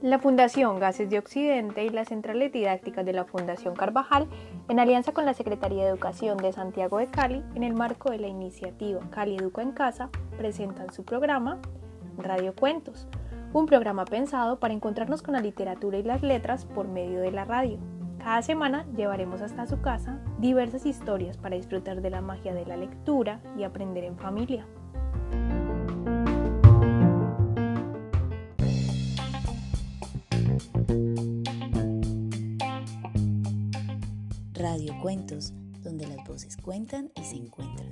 La Fundación Gases de Occidente y las centrales didácticas de la Fundación Carvajal, en alianza con la Secretaría de Educación de Santiago de Cali, en el marco de la iniciativa Cali Educa en Casa, presentan su programa Radio Cuentos, un programa pensado para encontrarnos con la literatura y las letras por medio de la radio. Cada semana llevaremos hasta su casa diversas historias para disfrutar de la magia de la lectura y aprender en familia. Cuentos, donde las voces cuentan y se encuentran.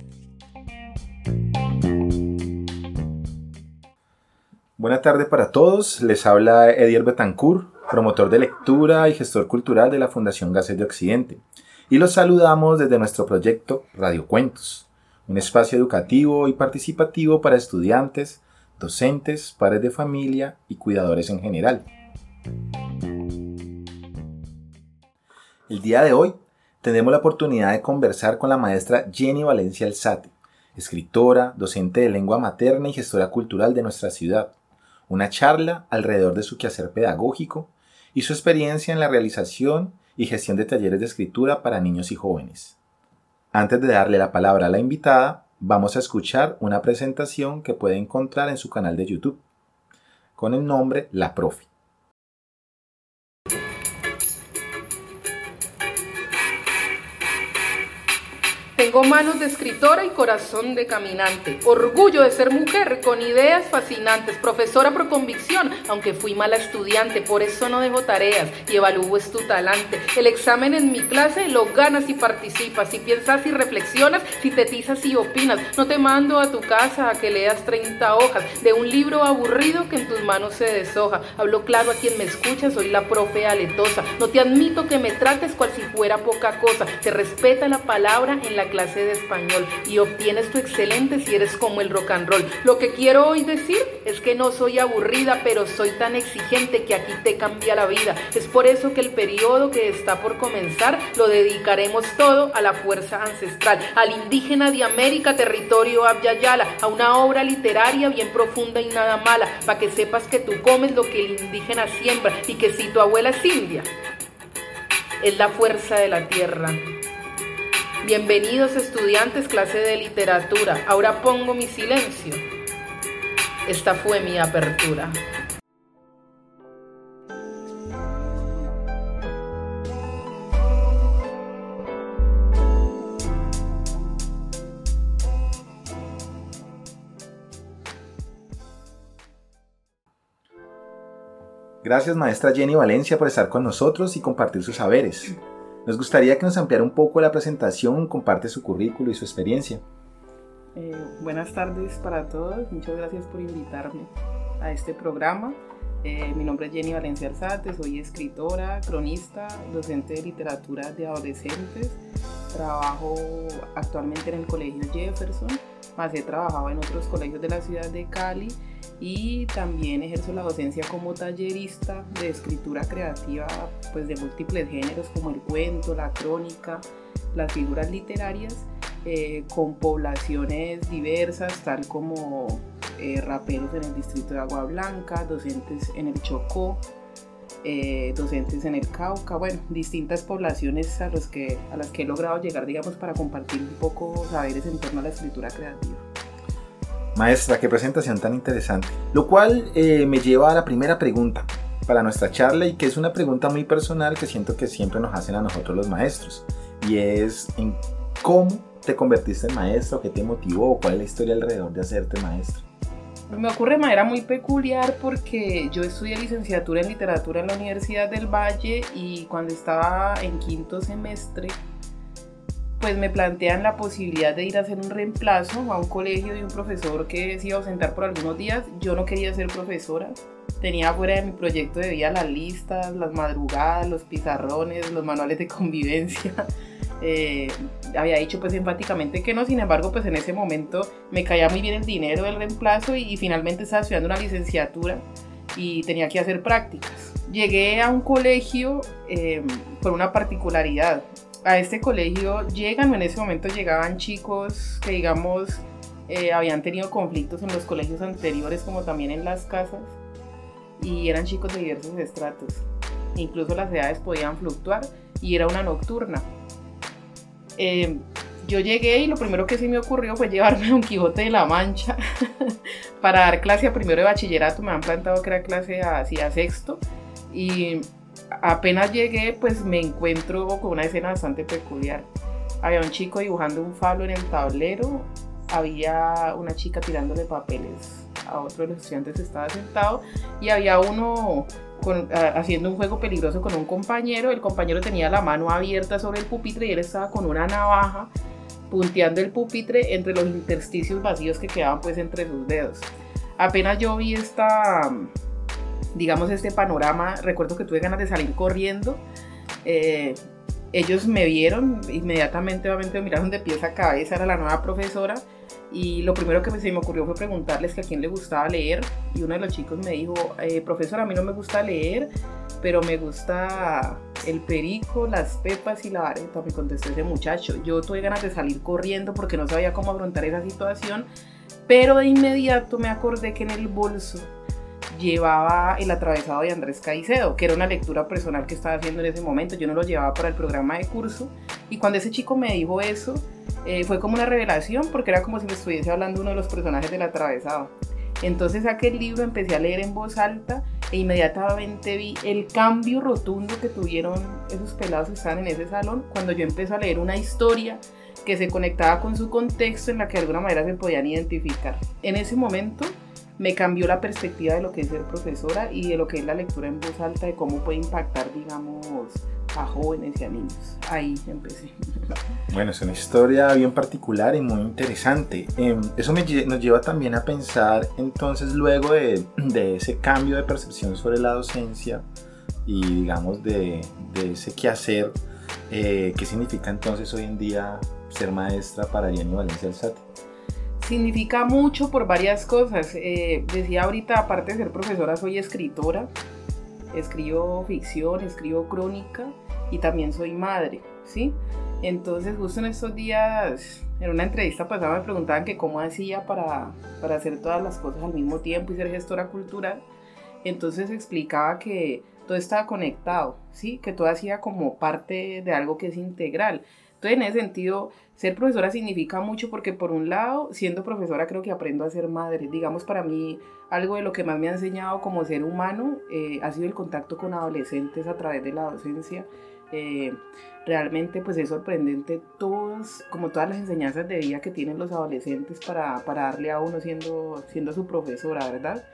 Buenas tardes para todos, les habla Edier Betancourt, promotor de lectura y gestor cultural de la Fundación Gases de Occidente, y los saludamos desde nuestro proyecto Radio Cuentos, un espacio educativo y participativo para estudiantes, docentes, padres de familia y cuidadores en general. El día de hoy tenemos la oportunidad de conversar con la maestra Jenny Valencia Alzate, escritora, docente de lengua materna y gestora cultural de nuestra ciudad. Una charla alrededor de su quehacer pedagógico y su experiencia en la realización y gestión de talleres de escritura para niños y jóvenes. Antes de darle la palabra a la invitada, vamos a escuchar una presentación que puede encontrar en su canal de YouTube con el nombre La Profe. Tengo manos de escritora y corazón de caminante. Orgullo de ser mujer con ideas fascinantes. Profesora por convicción, aunque fui mala estudiante. Por eso no dejo tareas y evalúo tu talante. El examen en mi clase lo ganas y participas. Si piensas y reflexionas, si te tizas y opinas. No te mando a tu casa a que leas 30 hojas de un libro aburrido que en tus manos se deshoja. Hablo claro a quien me escucha, soy la profe aletosa. No te admito que me trates cual si fuera poca cosa. Te respeta la palabra en la clase clase de español y obtienes tu excelente si eres como el rock and roll. Lo que quiero hoy decir es que no soy aburrida, pero soy tan exigente que aquí te cambia la vida. Es por eso que el periodo que está por comenzar lo dedicaremos todo a la fuerza ancestral, al indígena de América, territorio Abyayala, a una obra literaria bien profunda y nada mala, para que sepas que tú comes lo que el indígena siembra y que si tu abuela es india, es la fuerza de la tierra. Bienvenidos estudiantes, clase de literatura. Ahora pongo mi silencio. Esta fue mi apertura. Gracias maestra Jenny Valencia por estar con nosotros y compartir sus saberes. Nos gustaría que nos ampliara un poco la presentación, comparte su currículo y su experiencia. Eh, buenas tardes para todos, muchas gracias por invitarme a este programa. Eh, mi nombre es Jenny Valencia Alzate, soy escritora, cronista, docente de literatura de adolescentes. Trabajo actualmente en el Colegio Jefferson, más he trabajado en otros colegios de la ciudad de Cali y también ejerzo la docencia como tallerista de escritura creativa pues de múltiples géneros como el cuento, la crónica, las figuras literarias eh, con poblaciones diversas tal como eh, raperos en el distrito de Agua Blanca, docentes en el Chocó, eh, docentes en el Cauca, bueno, distintas poblaciones a, los que, a las que he logrado llegar, digamos, para compartir un poco saberes en torno a la escritura creativa. Maestra, qué presentación tan interesante. Lo cual eh, me lleva a la primera pregunta para nuestra charla y que es una pregunta muy personal que siento que siempre nos hacen a nosotros los maestros. Y es en cómo te convertiste en maestro, qué te motivó, cuál es la historia alrededor de hacerte maestro. Me ocurre de manera muy peculiar porque yo estudié licenciatura en literatura en la Universidad del Valle y cuando estaba en quinto semestre pues me plantean la posibilidad de ir a hacer un reemplazo a un colegio de un profesor que se iba a ausentar por algunos días. Yo no quería ser profesora. Tenía fuera de mi proyecto de vida las listas, las madrugadas, los pizarrones, los manuales de convivencia. Eh, había dicho pues enfáticamente que no, sin embargo pues en ese momento me caía muy bien el dinero del reemplazo y, finalmente estaba estudiando una licenciatura y tenía que hacer prácticas. Llegué a un colegio eh, por una particularidad a este colegio llegan, o en ese momento llegaban chicos que digamos eh, habían tenido conflictos en los colegios anteriores como también en las casas. y eran chicos de diversos estratos. Incluso las edades podían fluctuar y era una nocturna. Eh, yo llegué y lo primero que se me ocurrió fue llevarme a un Quijote de la Mancha para dar clase a primero de bachillerato. Me han plantado que era clase hacia sexto. Y apenas llegué, pues me encuentro con una escena bastante peculiar. Había un chico dibujando un falo en el tablero. Había una chica tirándole papeles a otro de los estudiantes estaba sentado. Y había uno haciendo un juego peligroso con un compañero. El compañero tenía la mano abierta sobre el pupitre y él estaba con una navaja punteando el pupitre entre los intersticios vacíos que quedaban pues entre sus dedos. Apenas yo vi esta, digamos, este panorama, recuerdo que tuve ganas de salir corriendo. Eh, ellos me vieron, inmediatamente obviamente me miraron de pies a cabeza, era la nueva profesora y lo primero que se me ocurrió fue preguntarles que a quién le gustaba leer y uno de los chicos me dijo, eh, profesor, a mí no me gusta leer, pero me gusta el perico, las pepas y la vareta, me contestó ese muchacho. Yo tuve ganas de salir corriendo porque no sabía cómo afrontar esa situación, pero de inmediato me acordé que en el bolso llevaba El atravesado de Andrés Caicedo, que era una lectura personal que estaba haciendo en ese momento. Yo no lo llevaba para el programa de curso. Y cuando ese chico me dijo eso, eh, fue como una revelación porque era como si me estuviese hablando uno de los personajes del atravesado. Entonces saqué el libro, empecé a leer en voz alta e inmediatamente vi el cambio rotundo que tuvieron esos pelados que estaban en ese salón cuando yo empecé a leer una historia que se conectaba con su contexto en la que de alguna manera se podían identificar. En ese momento me cambió la perspectiva de lo que es ser profesora y de lo que es la lectura en voz alta, de cómo puede impactar, digamos, a jóvenes y a niños. Ahí empecé. Bueno, es una historia bien particular y muy interesante. Em, eso nos lleva también a pensar entonces luego de, ese cambio de percepción sobre la docencia y digamos de, ese quehacer, eh, ¿qué significa entonces hoy en día ser maestra para Jenny Valencia Alzate? Significa mucho por varias cosas. Eh, decía ahorita, aparte de ser profesora, soy escritora. Escribo ficción, escribo crónica y también soy madre, ¿sí? Entonces justo en estos días, en una entrevista pasada me preguntaban que cómo hacía para, para hacer todas las cosas al mismo tiempo y ser gestora cultural. Entonces explicaba que todo estaba conectado, ¿sí? Que todo hacía como parte de algo que es integral. Entonces, en ese sentido, ser profesora significa mucho porque por un lado, siendo profesora creo que aprendo a ser madre. Digamos, para mí, algo de lo que más me ha enseñado como ser humano eh, ha sido el contacto con adolescentes a través de la docencia eh, realmente pues es sorprendente todos, como todas las enseñanzas de vida que tienen los adolescentes para, para darle a uno siendo, siendo su profesora, ¿verdad?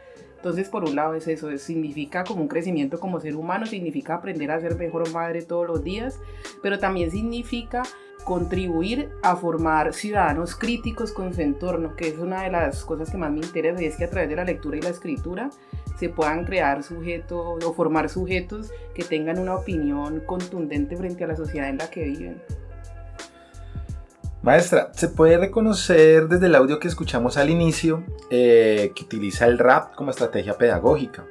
Entonces, por un lado es eso, significa como un crecimiento como ser humano, significa aprender a ser mejor madre todos los días, pero también significa contribuir a formar ciudadanos críticos con su entorno, que es una de las cosas que más me interesa y es que a través de la lectura y la escritura se puedan crear sujetos o formar sujetos que tengan una opinión contundente frente a la sociedad en la que viven. Maestra, se puede reconocer desde el audio que escuchamos al inicio eh, que utiliza el rap como estrategia pedagógica.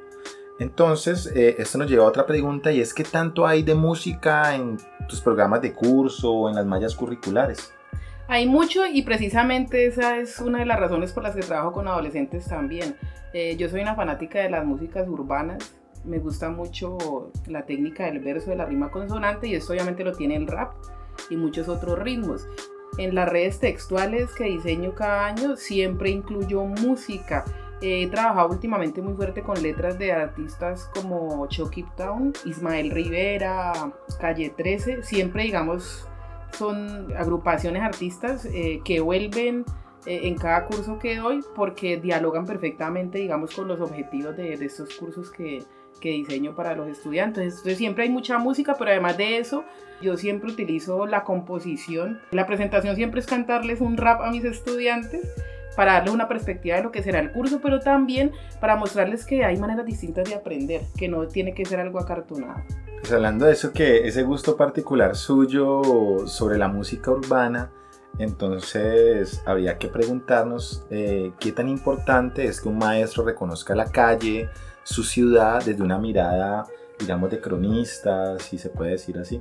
Entonces, eh, esto nos lleva a otra pregunta y es ¿qué tanto hay de música en tus programas de curso o en las mallas curriculares? Hay mucho y precisamente esa es una de las razones por las que trabajo con adolescentes también. Eh, yo soy una fanática de las músicas urbanas, me gusta mucho la técnica del verso, de la rima consonante y esto obviamente lo tiene el rap y muchos otros ritmos. En las redes textuales que diseño cada año siempre incluyo música. He trabajado últimamente muy fuerte con letras de artistas como Chucky Town, Ismael Rivera, Calle 13. Siempre, digamos, son agrupaciones artistas eh, que vuelven eh, en cada curso que doy porque dialogan perfectamente, digamos, con los objetivos de, estos cursos que, que, diseño para los estudiantes. Entonces siempre hay mucha música, pero además de eso, yo siempre utilizo la composición. La presentación siempre es cantarles un rap a mis estudiantes para darles una perspectiva de lo que será el curso, pero también para mostrarles que hay maneras distintas de aprender, que no tiene que ser algo acartonado. Pues hablando de eso, que ese gusto particular suyo sobre la música urbana, entonces habría que preguntarnos eh, qué tan importante es que un maestro reconozca la calle, su ciudad, desde una mirada, digamos, de cronista, si se puede decir así.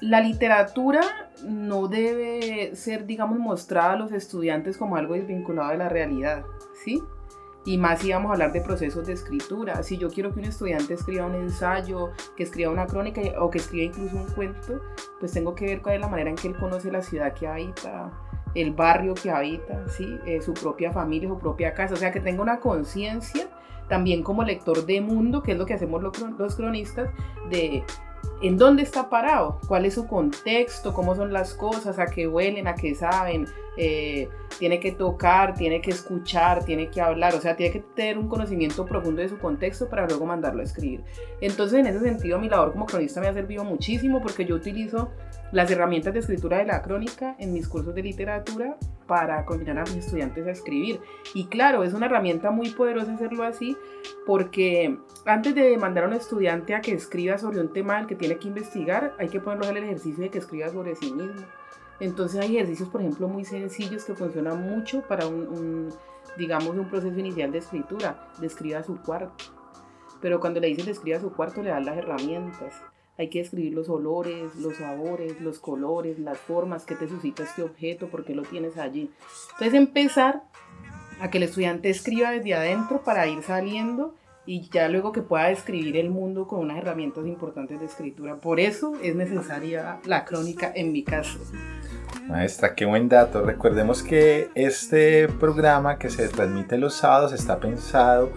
La literatura no debe ser, digamos, mostrada a los estudiantes como algo desvinculado de la realidad, ¿sí? y más si vamos a hablar de procesos de escritura. Si yo quiero que un estudiante escriba un ensayo, que escriba una crónica o que escriba incluso un cuento, pues tengo que ver cuál es la manera en que él conoce la ciudad que habita, el barrio que habita, ¿sí? Eh, su propia familia, su propia casa, o sea, que tenga una conciencia también como lector de mundo, que es lo que hacemos los cronistas, de en dónde está parado, cuál es su contexto, cómo son las cosas, a qué huelen, a qué saben, eh, tiene que tocar, tiene que escuchar, tiene que hablar, o sea, tiene que tener un conocimiento profundo de su contexto para luego mandarlo a escribir. Entonces, en ese sentido, mi labor como cronista me ha servido muchísimo porque yo utilizo las herramientas de escritura de la crónica en mis cursos de literatura para combinar a mis estudiantes a escribir. Y claro, es una herramienta muy poderosa hacerlo así porque antes de mandar a un estudiante a que escriba sobre un tema del que tiene que investigar, hay que ponerlo en el ejercicio de que escriba sobre sí mismo. Entonces hay ejercicios, por ejemplo, muy sencillos que funcionan mucho para un, digamos, un proceso inicial de escritura. Describa su cuarto. Pero cuando le dicen describa su cuarto, le dan las herramientas. Hay que describir los olores, los sabores, los colores, las formas que te suscita este objeto, por qué lo tienes allí. Entonces empezar a que el estudiante escriba desde adentro para ir saliendo y ya luego que pueda describir el mundo con unas herramientas importantes de escritura. Por eso es necesaria la crónica en mi caso. Maestra, qué buen dato. Recordemos que este programa que se transmite los sábados está pensado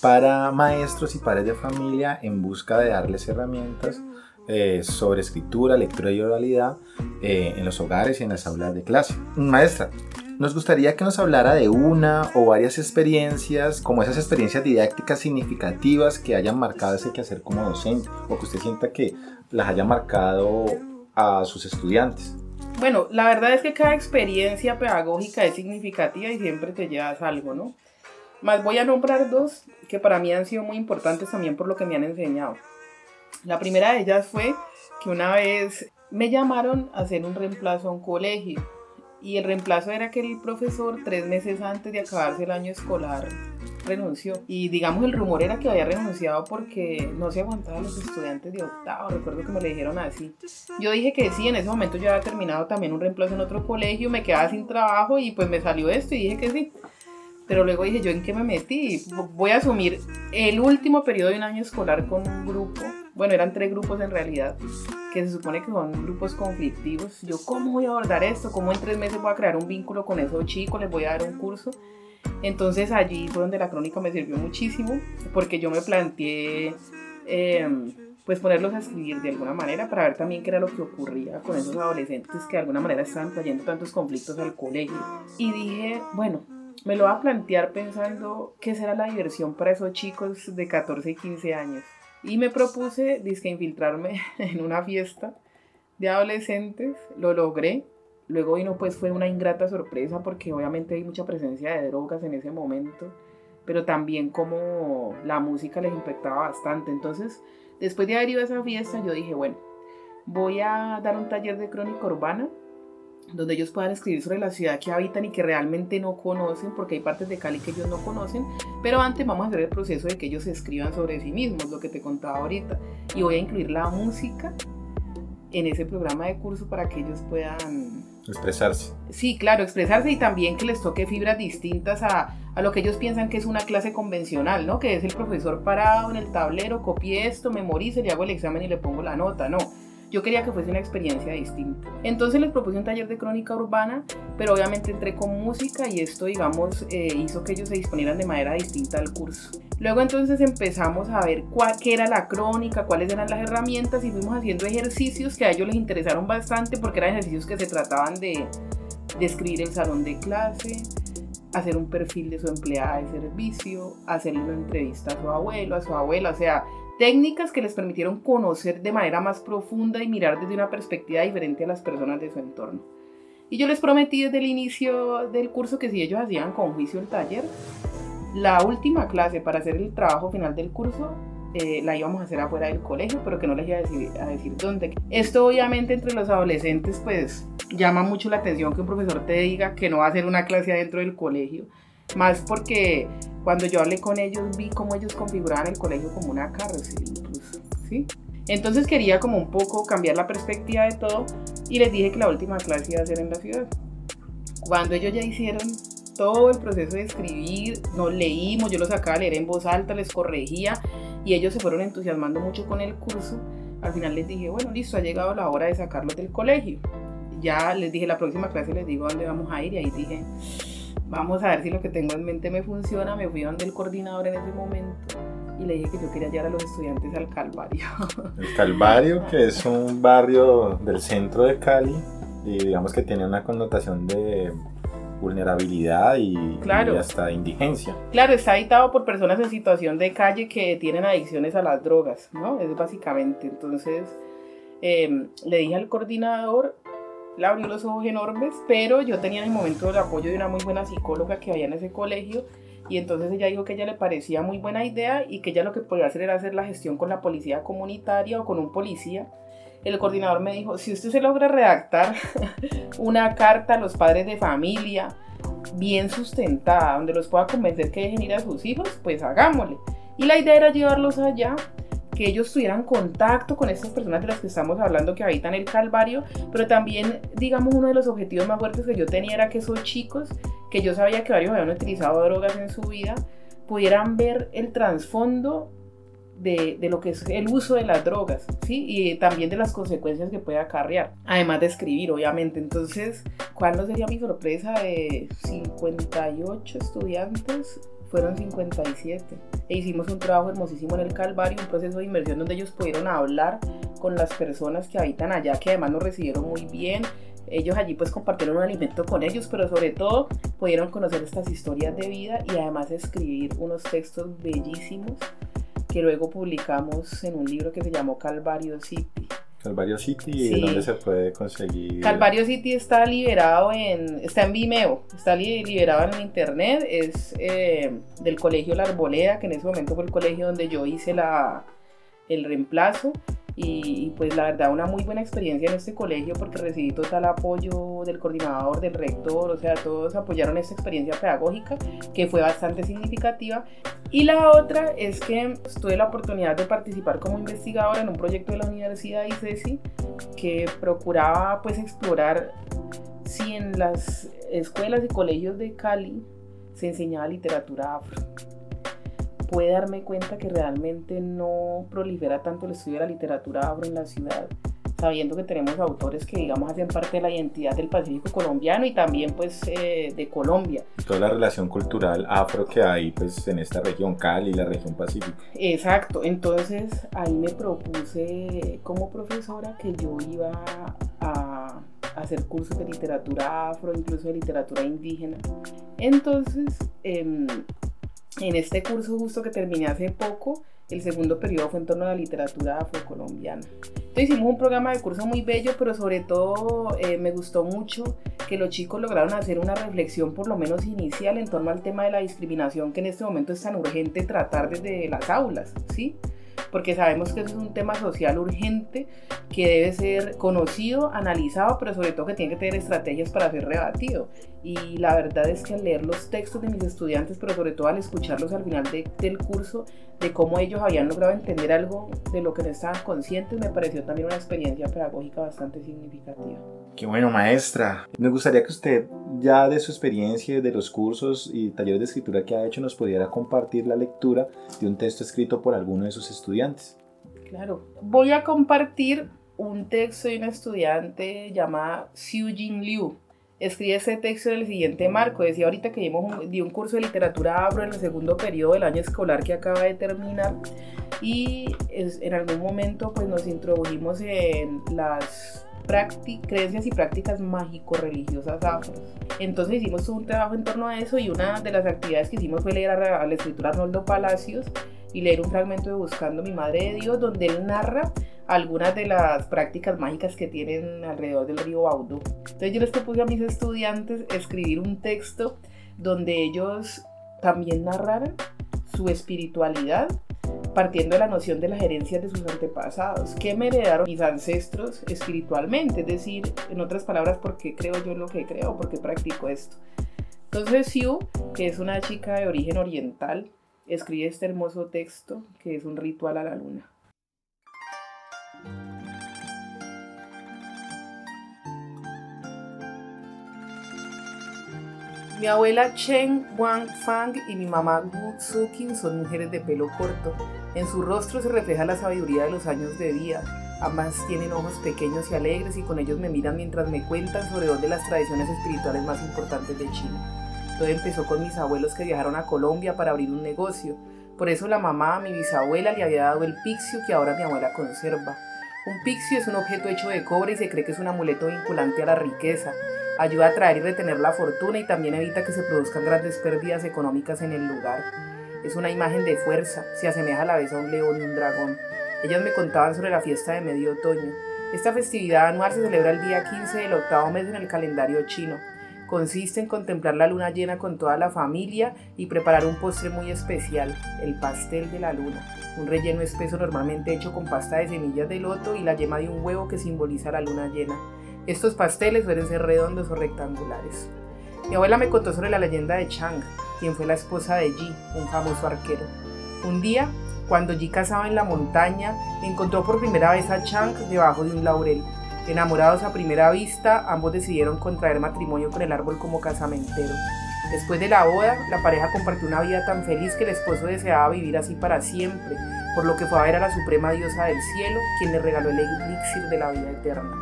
para maestros y padres de familia en busca de darles herramientas eh, sobre escritura, lectura y oralidad eh, en los hogares y en las aulas de clase. Maestra, nos gustaría que nos hablara de una o varias experiencias, como esas experiencias didácticas significativas que hayan marcado ese quehacer como docente, o que usted sienta que las haya marcado a sus estudiantes. Bueno, la verdad es que cada experiencia pedagógica es significativa y siempre te llevas algo, ¿no? Más voy a nombrar dos que para mí han sido muy importantes también por lo que me han enseñado. La primera de ellas fue que una vez me llamaron a hacer un reemplazo a un colegio y el reemplazo era que el profesor tres meses antes de acabarse el año escolar renunció y digamos el rumor era que había renunciado porque no se aguantaban los estudiantes de octavo, recuerdo que me lo dijeron así. Yo dije que sí, en ese momento yo había terminado también un reemplazo en otro colegio, me quedaba sin trabajo y pues me salió esto y dije que sí. Pero luego dije, ¿yo en qué me metí? Voy a asumir el último periodo de un año escolar con un grupo bueno, eran tres grupos en realidad, que se supone que son grupos conflictivos. Yo, ¿cómo voy a abordar esto? ¿Cómo en tres meses voy a crear un vínculo con esos chicos? ¿Les voy a dar un curso? Entonces allí fue donde la crónica me sirvió muchísimo, porque yo me planteé, em, pues ponerlos a escribir de alguna manera para ver también qué era lo que ocurría con esos adolescentes que de alguna manera estaban trayendo tantos conflictos al colegio. Y dije, bueno, me lo voy a plantear pensando qué será la diversión para esos chicos de 14 y 15 años. Y me propuse, disque, infiltrarme en una fiesta de adolescentes, lo logré. Luego vino pues fue una ingrata sorpresa porque obviamente hay mucha presencia de drogas en ese momento, pero también como la música les impactaba bastante. Entonces, después de haber ido a esa fiesta, yo dije, bueno, voy a dar un taller de crónica urbana donde ellos puedan escribir sobre la ciudad que habitan y que realmente no conocen, porque hay partes de Cali que ellos no conocen, pero antes vamos a hacer el proceso de que ellos escriban sobre sí mismos, lo que te contaba ahorita, y voy a incluir la música en ese programa de curso para que ellos puedan... Expresarse. Sí, claro, expresarse y también que les toque fibras distintas a, a lo que ellos piensan que es una clase convencional, ¿no? Que es el profesor parado en el tablero, copie esto, memorice, le hago el examen y le pongo la nota, no yo quería que fuese una experiencia distinta. Entonces les propuse un taller de crónica urbana, pero obviamente entré con música y esto, digamos, eh, hizo que ellos se disponieran de manera distinta al curso. Luego entonces empezamos a ver cuál, qué era la crónica, cuáles eran las herramientas y fuimos haciendo ejercicios que a ellos les interesaron bastante porque eran ejercicios que se trataban de, de escribir el salón de clase, hacer un perfil de su empleada de servicio, hacerle una entrevista a su abuelo, a su abuela, o sea, técnicas que les permitieron conocer de manera más profunda y mirar desde una perspectiva diferente a las personas de su entorno. Y yo les prometí desde el inicio del curso que si ellos hacían con juicio el taller, la última clase para hacer el trabajo final del curso eh, la íbamos a hacer afuera del colegio, pero que no les iba a decir, a decir dónde. Esto obviamente entre los adolescentes pues llama mucho la atención que un profesor te diga que no va a hacer una clase adentro del colegio más porque cuando yo hablé con ellos vi cómo ellos configuraban el colegio como una cárcel incluso, ¿sí? Entonces quería como un poco cambiar la perspectiva de todo y les dije que la última clase iba a ser en la ciudad. Cuando ellos ya hicieron todo el proceso de escribir, nos leímos, yo lo sacaba a leer en voz alta, les corregía y ellos se fueron entusiasmando mucho con el curso. Al final les dije, bueno, listo, ha llegado la hora de sacarlos del colegio. Ya les dije, la próxima clase les digo dónde vamos a ir y ahí dije, vamos a ver si lo que tengo en mente me funciona. Me fui donde el coordinador en ese momento y le dije que yo quería llevar a los estudiantes al Calvario. El Calvario, que es un barrio del centro de Cali y digamos que tiene una connotación de vulnerabilidad y, Claro. y hasta indigencia. Claro, está habitado por personas en situación de calle que tienen adicciones a las drogas, ¿no? Es básicamente. Entonces, eh, le dije al coordinador, le abrió los ojos enormes, pero yo tenía en el momento el apoyo de una muy buena psicóloga que había en ese colegio. Y entonces ella dijo que a ella le parecía muy buena idea y que ella lo que podía hacer era hacer la gestión con la policía comunitaria o con un policía. El coordinador me dijo, si usted se logra redactar una carta a los padres de familia, bien sustentada, donde los pueda convencer que dejen ir a sus hijos, pues hagámosle. Y la idea era llevarlos allá, que ellos tuvieran contacto con estas personas de las que estamos hablando que habitan el Calvario, pero también, digamos, uno de los objetivos más fuertes que yo tenía era que esos chicos, que yo sabía que varios habían utilizado drogas en su vida, pudieran ver el trasfondo de, de lo que es el uso de las drogas, ¿sí? Y también de las consecuencias que puede acarrear, además de escribir, obviamente. Entonces, ¿cuál no sería mi sorpresa de 58 estudiantes? Fueron 57. E hicimos un trabajo hermosísimo en el Calvario, un proceso de inmersión donde ellos pudieron hablar con las personas que habitan allá, que además nos recibieron muy bien. Ellos allí pues compartieron un alimento con ellos, pero sobre todo pudieron conocer estas historias de vida y además escribir unos textos bellísimos que luego publicamos en un libro que se llamó Calvario City. Calvario City, Sí. ¿dónde se puede conseguir? Calvario City está liberado en, está en Vimeo, está li- liberado en internet, es eh, del colegio La Arboleda, que en ese momento fue el colegio donde yo hice la, el reemplazo. Y, pues la verdad una muy buena experiencia en este colegio porque recibí total apoyo del coordinador, del rector, o sea, todos apoyaron esta experiencia pedagógica que fue bastante significativa. Y la otra es que tuve la oportunidad de participar como investigadora en un proyecto de la Universidad de ICESI que procuraba pues explorar si en las escuelas y colegios de Cali se enseñaba literatura afro. Puede darme cuenta que realmente no prolifera tanto el estudio de la literatura afro en la ciudad, sabiendo que tenemos autores que digamos hacen parte de la identidad del Pacífico colombiano y también pues eh, de Colombia. Toda la relación cultural afro que hay pues en esta región, Cali, la región Pacífico. Exacto, entonces ahí me propuse como profesora que yo iba a hacer cursos de literatura afro, incluso de literatura indígena. Entonces, em, en este curso justo que terminé hace poco, el segundo periodo fue en torno a la literatura afrocolombiana. Entonces hicimos un programa de curso muy bello, pero sobre todo eh, me gustó mucho que los chicos lograron hacer una reflexión por lo menos inicial en torno al tema de la discriminación que en este momento es tan urgente tratar desde las aulas, ¿sí? Porque sabemos que es un tema social urgente que debe ser conocido, analizado, pero sobre todo que tiene que tener estrategias para ser rebatido. Y la verdad es que al leer los textos de mis estudiantes, pero sobre todo al escucharlos al final de- del curso, de cómo ellos habían logrado entender algo de lo que no estaban conscientes, me pareció también una experiencia pedagógica bastante significativa. Qué bueno, maestra. Me gustaría que usted, ya de su experiencia, de los cursos y talleres de escritura que ha hecho, nos pudiera compartir la lectura de un texto escrito por alguno de sus estudiantes. Claro. Voy a compartir un texto de una estudiante llamada Xiu-Jin Liu. Escribe ese texto en el siguiente marco. Decía ahorita que dimos un, di un curso de literatura afro en el segundo periodo del año escolar que acaba de terminar. Y en algún momento pues nos introdujimos en las creencias y prácticas mágico-religiosas afros. Entonces hicimos un trabajo en torno a eso y una de las actividades que hicimos fue leer a- al escritor Arnoldo Palacios y leer un fragmento de Buscando mi Madre de Dios, donde él narra algunas de las prácticas mágicas que tienen alrededor del río Baudú. Entonces yo les propuse a mis estudiantes escribir un texto donde ellos también narraran su espiritualidad partiendo de la noción de las herencias de sus antepasados. ¿Qué me heredaron mis ancestros espiritualmente? Es decir, en otras palabras, ¿por qué creo yo lo que creo? ¿Por qué practico esto? Entonces Siu, que es una chica de origen oriental, escribe este hermoso texto que es un ritual a la luna. Mi abuela Chen Wang Fang y mi mamá Gu Sukin son mujeres de pelo corto. En su rostro se refleja la sabiduría de los años de vida. Ambas tienen ojos pequeños y alegres y con ellos me miran mientras me cuentan sobre dos de las tradiciones espirituales más importantes de China. Todo empezó con mis abuelos que viajaron a Colombia para abrir un negocio. Por eso la mamá, mi bisabuela, le había dado el pixio que ahora mi abuela conserva. Un pixio es un objeto hecho de cobre y se cree que es un amuleto vinculante a la riqueza. Ayuda a traer y retener la fortuna y también evita que se produzcan grandes pérdidas económicas en el lugar. Es una imagen de fuerza, se asemeja a la vez a un león y un dragón. Ellas me contaban sobre la fiesta de medio otoño. Esta festividad anual se celebra el día 15 del octavo mes en el calendario chino. Consiste en contemplar la luna llena con toda la familia y preparar un postre muy especial, el pastel de la luna, un relleno espeso normalmente hecho con pasta de semillas de loto y la yema de un huevo que simboliza la luna llena. Estos pasteles suelen ser redondos o rectangulares. Mi abuela me contó sobre la leyenda de Chang, quien fue la esposa de Ji, un famoso arquero. Un día, cuando Ji cazaba en la montaña, encontró por primera vez a Chang debajo de un laurel. Enamorados a primera vista, ambos decidieron contraer matrimonio con el árbol como casamentero. Después de la boda, la pareja compartió una vida tan feliz que el esposo deseaba vivir así para siempre, por lo que fue a ver a la suprema diosa del cielo, quien le regaló el elixir de la vida eterna.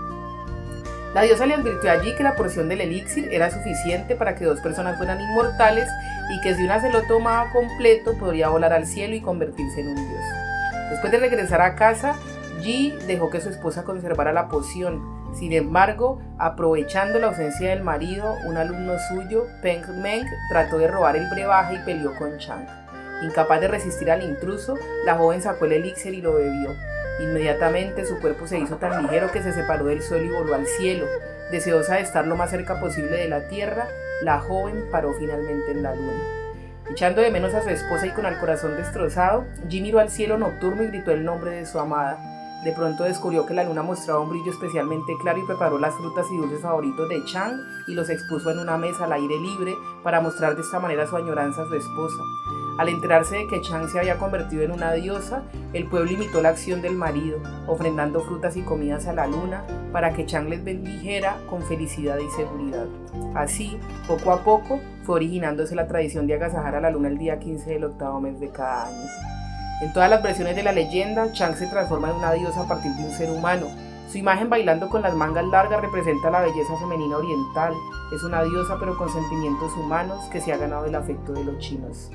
La diosa le advirtió allí que la porción del elixir era suficiente para que dos personas fueran inmortales y que si una se lo tomaba completo podría volar al cielo y convertirse en un dios. Después de regresar a casa, Ji dejó que su esposa conservara la poción. Sin embargo, aprovechando la ausencia del marido, un alumno suyo, Peng Meng, trató de robar el brebaje y peleó con Chang. Incapaz de resistir al intruso, la joven sacó el elixir y lo bebió. Inmediatamente su cuerpo se hizo tan ligero que se separó del suelo y voló al cielo. Deseosa de estar lo más cerca posible de la tierra, la joven paró finalmente en la luna. Echando de menos a su esposa y con el corazón destrozado, Jim miró al cielo nocturno y gritó el nombre de su amada. De pronto descubrió que la luna mostraba un brillo especialmente claro y preparó las frutas y dulces favoritos de Chang y los expuso en una mesa al aire libre para mostrar de esta manera su añoranza a su esposa. Al enterarse de que Chang se había convertido en una diosa, el pueblo imitó la acción del marido, ofrendando frutas y comidas a la luna para que Chang les bendijera con felicidad y seguridad. Así, poco a poco, fue originándose la tradición de agasajar a la luna el día 15 del octavo mes de cada año. En todas las versiones de la leyenda, Chang se transforma en una diosa a partir de un ser humano. Su imagen bailando con las mangas largas representa la belleza femenina oriental. Es una diosa pero con sentimientos humanos que se ha ganado el afecto de los chinos.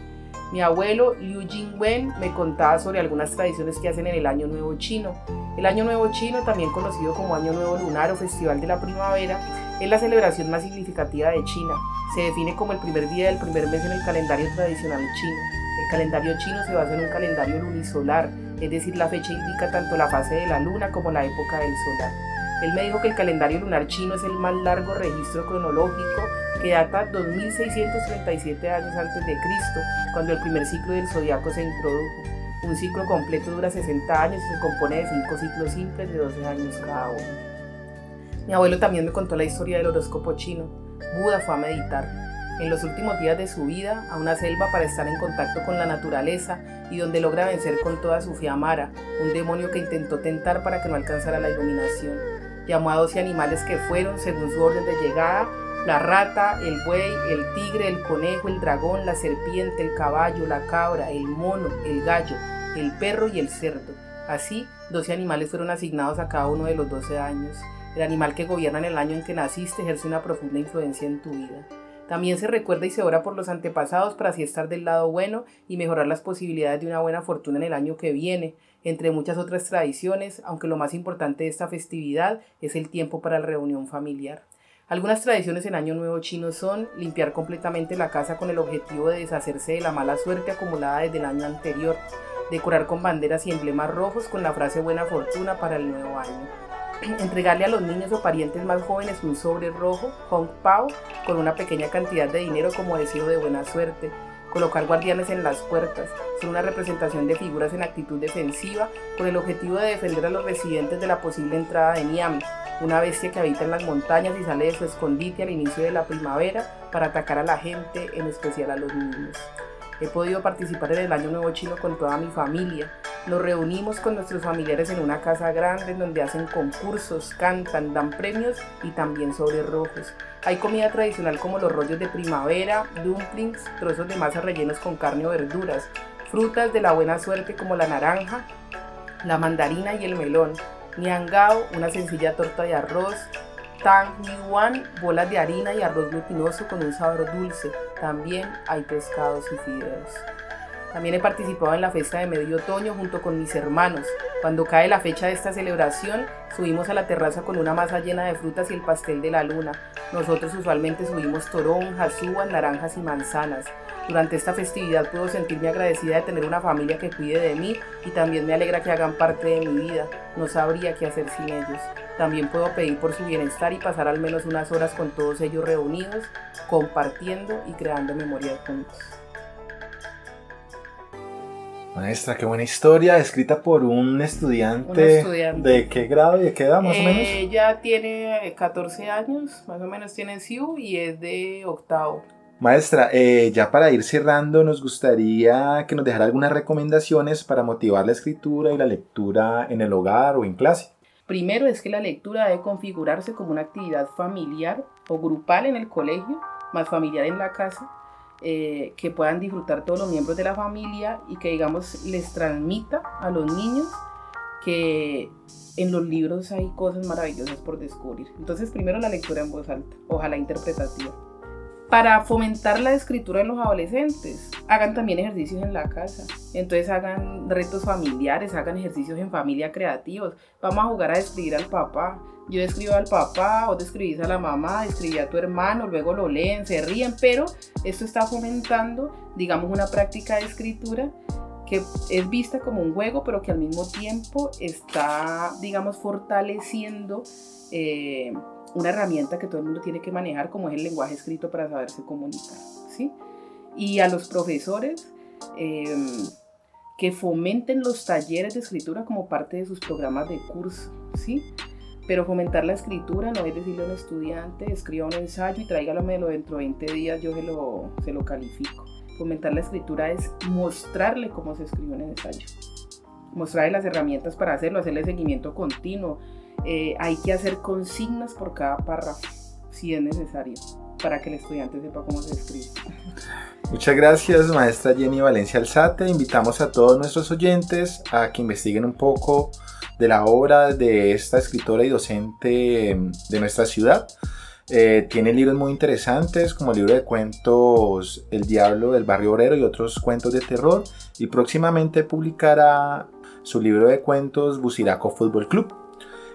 Mi abuelo Liu Jingwen me contaba sobre algunas tradiciones que hacen en el Año Nuevo Chino. El Año Nuevo Chino, también conocido como Año Nuevo Lunar o Festival de la Primavera, es la celebración más significativa de China. Se define como el primer día del primer mes en el calendario tradicional chino. El calendario chino se basa en un calendario lunisolar, es decir, la fecha indica tanto la fase de la luna como la época del solar. Él me dijo que el calendario lunar chino es el más largo registro cronológico que data 2637 años antes de Cristo, cuando el primer ciclo del zodiaco se introdujo. Un ciclo completo dura 60 años y se compone de 5 ciclos simples de 12 años cada uno. Mi abuelo también me contó la historia del horóscopo chino. Buda fue a meditar en los últimos días de su vida a una selva para estar en contacto con la naturaleza y donde logra vencer con toda su fiamara, un demonio que intentó tentar para que no alcanzara la iluminación. Llamó a 12 animales que fueron, según su orden de llegada, la rata, el buey, el tigre, el conejo, el dragón, la serpiente, el caballo, la cabra, el mono, el gallo, el perro y el cerdo. Así, 12 animales fueron asignados a cada uno de los 12 años. El animal que gobierna en el año en que naciste ejerce una profunda influencia en tu vida. También se recuerda y se ora por los antepasados para así estar del lado bueno y mejorar las posibilidades de una buena fortuna en el año que viene, entre muchas otras tradiciones, aunque lo más importante de esta festividad es el tiempo para la reunión familiar. Algunas tradiciones en Año Nuevo chino son limpiar completamente la casa con el objetivo de deshacerse de la mala suerte acumulada desde el año anterior, decorar con banderas y emblemas rojos con la frase buena fortuna para el nuevo año. Entregarle a los niños o parientes más jóvenes un sobre rojo, Hong Pao, con una pequeña cantidad de dinero como deseo de buena suerte. Colocar guardianes en las puertas. Son una representación de figuras en actitud defensiva con el objetivo de defender a los residentes de la posible entrada de Niam, una bestia que habita en las montañas y sale de su escondite al inicio de la primavera para atacar a la gente, en especial a los niños. He podido participar en el Año Nuevo Chino con toda mi familia. Nos reunimos con nuestros familiares en una casa grande donde hacen concursos, cantan, dan premios y también sobre rojos. Hay comida tradicional como los rollos de primavera, dumplings, trozos de masa rellenos con carne o verduras, frutas de la buena suerte como la naranja, la mandarina y el melón, niangao, una sencilla torta de arroz, tang yuan, bolas de harina y arroz glutinoso con un sabor dulce. También hay pescados y fideos. También he participado en la fiesta de medio otoño junto con mis hermanos. Cuando cae la fecha de esta celebración, subimos a la terraza con una masa llena de frutas y el pastel de la luna. Nosotros usualmente subimos toronjas, uvas, naranjas y manzanas. Durante esta festividad puedo sentirme agradecida de tener una familia que cuide de mí y también me alegra que hagan parte de mi vida. No sabría qué hacer sin ellos. También puedo pedir por su bienestar y pasar al menos unas horas con todos ellos reunidos, compartiendo y creando memorias juntos. Maestra, qué buena historia, escrita por un estudiante. ¿De qué grado y de qué edad más o menos? Ella tiene 14 años, más o menos tiene SIU y es de octavo. Maestra, eh, ya para ir cerrando, nos gustaría que nos dejara algunas recomendaciones para motivar la escritura y la lectura en el hogar o en clase. Primero es que la lectura debe configurarse como una actividad familiar o grupal en el colegio, más familiar en la casa, eh, que puedan disfrutar todos los miembros de la familia y que, digamos, les transmita a los niños que en los libros hay cosas maravillosas por descubrir. Entonces, primero la lectura en voz alta, ojalá interpretativa para fomentar la escritura en los adolescentes. Hagan también ejercicios en la casa. Entonces hagan retos familiares, hagan ejercicios en familia creativos. Vamos a jugar a describir al papá. Yo escribo al papá, o describís a la mamá, escribí a tu hermano, luego lo leen, se ríen, pero esto está fomentando, digamos, una práctica de escritura que es vista como un juego, pero que al mismo tiempo está, digamos, fortaleciendo eh, una herramienta que todo el mundo tiene que manejar como es el lenguaje escrito para saberse comunicar. ¿sí? Y a los profesores em, que fomenten los talleres de escritura como parte de sus programas de curso. ¿sí? Pero fomentar la escritura no es decirle a un estudiante, escriba un ensayo y tráigamelo dentro de 20 días, yo se lo, se lo califico. Fomentar la escritura es mostrarle cómo se escribe un ensayo. Mostrarle las herramientas para hacerlo, hacerle seguimiento continuo, eh, hay que hacer consignas por cada párrafo, si es necesario, para que el estudiante sepa cómo se escribe. Muchas gracias, maestra Jenny Valencia Alzate. Invitamos a todos nuestros oyentes a que investiguen un poco de la obra de esta escritora y docente em, de nuestra ciudad. Eh, tiene libros muy interesantes como el libro de cuentos El Diablo del Barrio Obrero y otros cuentos de terror y próximamente publicará su libro de cuentos Buciraco Fútbol Club.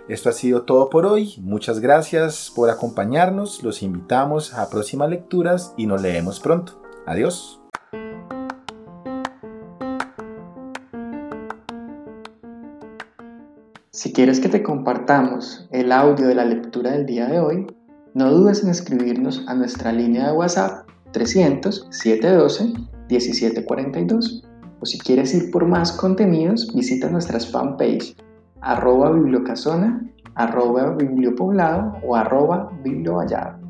Esto ha sido todo por hoy. Muchas gracias por acompañarnos. Los invitamos a próximas lecturas y nos leemos pronto. Adiós. Si quieres que te compartamos el audio de la lectura del día de hoy, no dudes en escribirnos a nuestra línea de WhatsApp 300 712 1742 o si quieres ir por más contenidos, visita nuestras fanpage arroba bibliocasona, arroba bibliopoblado o arroba bibliovallado.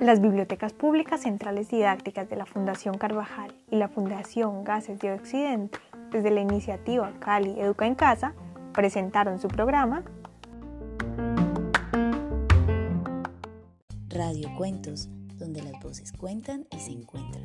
Las bibliotecas públicas centrales didácticas de la Fundación Carvajal y la Fundación Gases de Occidente, desde la iniciativa Cali Educa en Casa, presentaron su programa Radio Cuentos, donde las voces cuentan y se encuentran.